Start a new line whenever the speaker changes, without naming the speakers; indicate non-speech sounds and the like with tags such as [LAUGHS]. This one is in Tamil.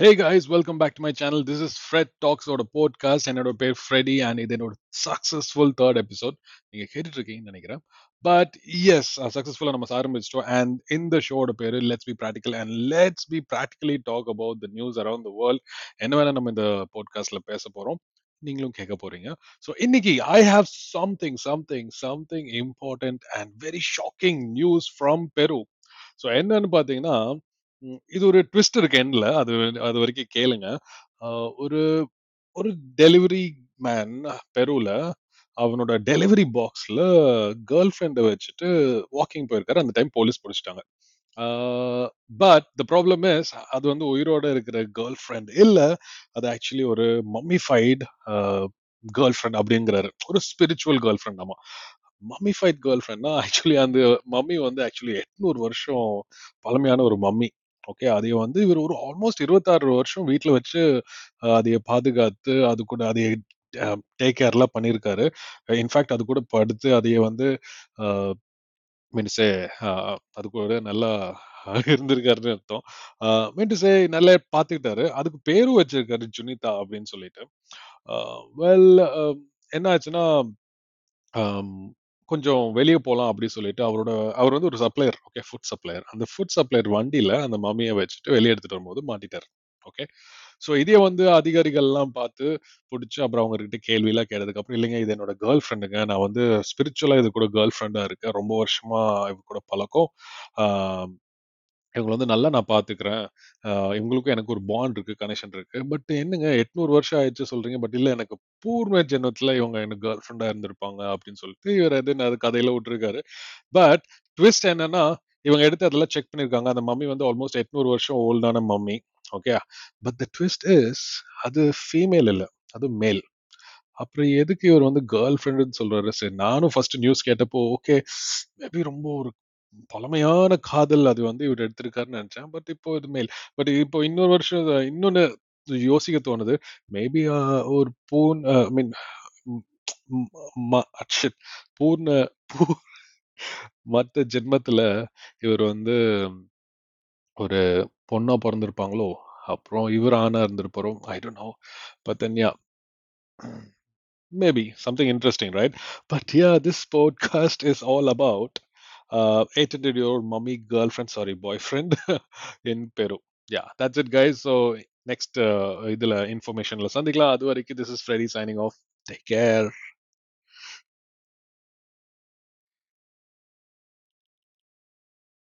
hey guys welcome back to my channel this is Fred டாக்ஸோட podcast என்னோட பேர் ஃப்ரெடி அண்ட் இது என்னோட சக்ஸஸ்ஃபுல் தேர்ட் எபிசோட் நீங்க கேட்டுட்டு இருக்கீங்கன்னு நினைக்கிறேன் பட் எஸ் சக்ஸஸ்ஃபுல்லாக நம்ம ஆரம்பிச்சிட்டோம் அண்ட் இந்த ஷோட பேர் let's be practical and let's be practically talk about the news around the world என்ன வேணா நம்ம இந்த போட்காஸ்ட்ல பேச போறோம் நீங்களும் கேட்க போறீங்க ஸோ இன்னைக்கு I have something something something important and very shocking news from Peru so என்னன்னு பார்த்தீங்கன்னா ம், இது ஒரு ட்விஸ்ட் இருக்கு எண்ட்ல. அது அது வரைக்கும் கேளுங்க. ஒரு ஒரு டெலிவரி மேன் பெருல அவனோட டெலிவரி பாக்ஸ்ல கேர்ள் ஃப்ரெண்டை வச்சுட்டு வாக்கிங் போயிருக்காரு. அந்த டைம் போலீஸ் பிடிச்சிட்டாங்க. பட் த ப்ராப்ளம் இஸ் அது வந்து உயிரோட இருக்கிற கேர்ள் ஃப்ரெண்ட் இல்லை. அது ஆக்சுவலி ஒரு மம்மிஃபைடு கேர்ள் ஃப்ரெண்ட் அப்படிங்கிறாரு. ஒரு ஸ்பிரிச்சுவல் கேர்ள் ஃப்ரெண்ட் ஆமா. மம்மிஃபைட் கேர்ள் ஃப்ரெண்ட்னா ஆக்சுவலி அந்த மம்மி வந்து ஆக்சுவலி எட்நூறு வருஷம் பழமையான ஒரு மம்மி. ஓகே அதை வந்து இவர் ஒரு ஆல்மோஸ்ட் இருபத்தாறு வருஷம் வீட்டில் வச்சு அதைய பாதுகாத்து அது கூட அதைய டேக் கேர்லாம் பண்ணியிருக்காரு இன்ஃபேக்ட் அது கூட படுத்து அதைய வந்து மீன்ஸே அது கூட நல்லா இருந்திருக்காருன்னு அர்த்தம். மீன்ஸே நல்லா பார்த்துக்கிட்டாரு அதுக்கு பேரும் வச்சிருக்காரு ஜுனிதா அப்படின்னு சொல்லிட்டு. வெல் என்ன ஆச்சுன்னா கொஞ்சம் வெளியே போகலாம் அப்படின்னு சொல்லிட்டு அவரோட அவர் வந்து ஒரு சப்ளையர் ஓகே ஃபுட் சப்ளையர் அந்த ஃபுட் சப்ளையர் வண்டியில அந்த மம்மியை வச்சுட்டு வெளியே எடுத்துட்டு வரும்போது மாட்டிட்டார் ஓகே ஸோ இதே வந்து அதிகாரிகள்லாம் பார்த்து பிடிச்சி அப்புறம் அவங்ககிட்ட கேள்வியெல்லாம் கேட்டதுக்கு அப்புறம் இல்லைங்க இது என்னோட கேர்ள் ஃப்ரெண்டுங்க நான் வந்து ஸ்பிரிச்சுவலாக இது கூட கேர்ள் ஃப்ரெண்டாக இருக்கேன். ரொம்ப வருஷமா இவ கூட பழக்கம். இவங்களை வந்து நல்லா நான் பார்த்துக்கிறேன் இவங்களுக்கும் எனக்கு ஒரு பாண்ட் இருக்கு கனெக்ஷன் இருக்கு. பட் என்னங்க எட்நூறு வருஷம் ஆயிடுச்சு சொல்றீங்க. பட் இல்லை எனக்கு பூர்வ ஜென்மத்தில் இவங்க எனக்கு கேர்ள் ஃப்ரெண்டா இருந்திருப்பாங்க அப்படின்னு சொல்லிட்டு இவர் எது அது கதையில விட்டுருக்காரு. பட் ட்விஸ்ட் என்னன்னா இவங்க எடுத்து அதெல்லாம் செக் பண்ணியிருக்காங்க அந்த மம்மி வந்து ஆல்மோஸ்ட் எட்நூறு வருஷம் ஓல்டான mummy okay but the twist is அது ஃபீமேல் இல்லை அது மேல் அப்புறம் எதுக்கு இவர் வந்து கேர்ள் ஃப்ரெண்டுன்னு சொல்றாரு? சரி நானும் ஃபர்ஸ்ட் நியூஸ் கேட்டப்போ ஓகே மேபி ரொம்ப ஒரு பழமையான காதல் அது வந்து இவர் எடுத்திருக்காருன்னு நினைச்சேன். பட் இப்போ இது மேல் பட் இப்போ இன்னொரு வருஷம் இன்னொன்னு யோசிக்க தோணுது. மேபி ஒரு பூன் ஐ மீன் பூர்ண பூ மத்த ஜென்மத்துல இவர் வந்து ஒரு பொண்ணா பிறந்திருப்பாங்களோ அப்புறம் இவர் ஆனா இருந்திருப்பாரோ I don't know பத்தன்யா maybe something interesting right but yeah this podcast is all about uh, 800 year old mummy girlfriend, sorry, boyfriend [LAUGHS] in Peru. Yeah, that's it, guys. So next uh, information la sandikla. Adu this is Freddy signing off. Take care.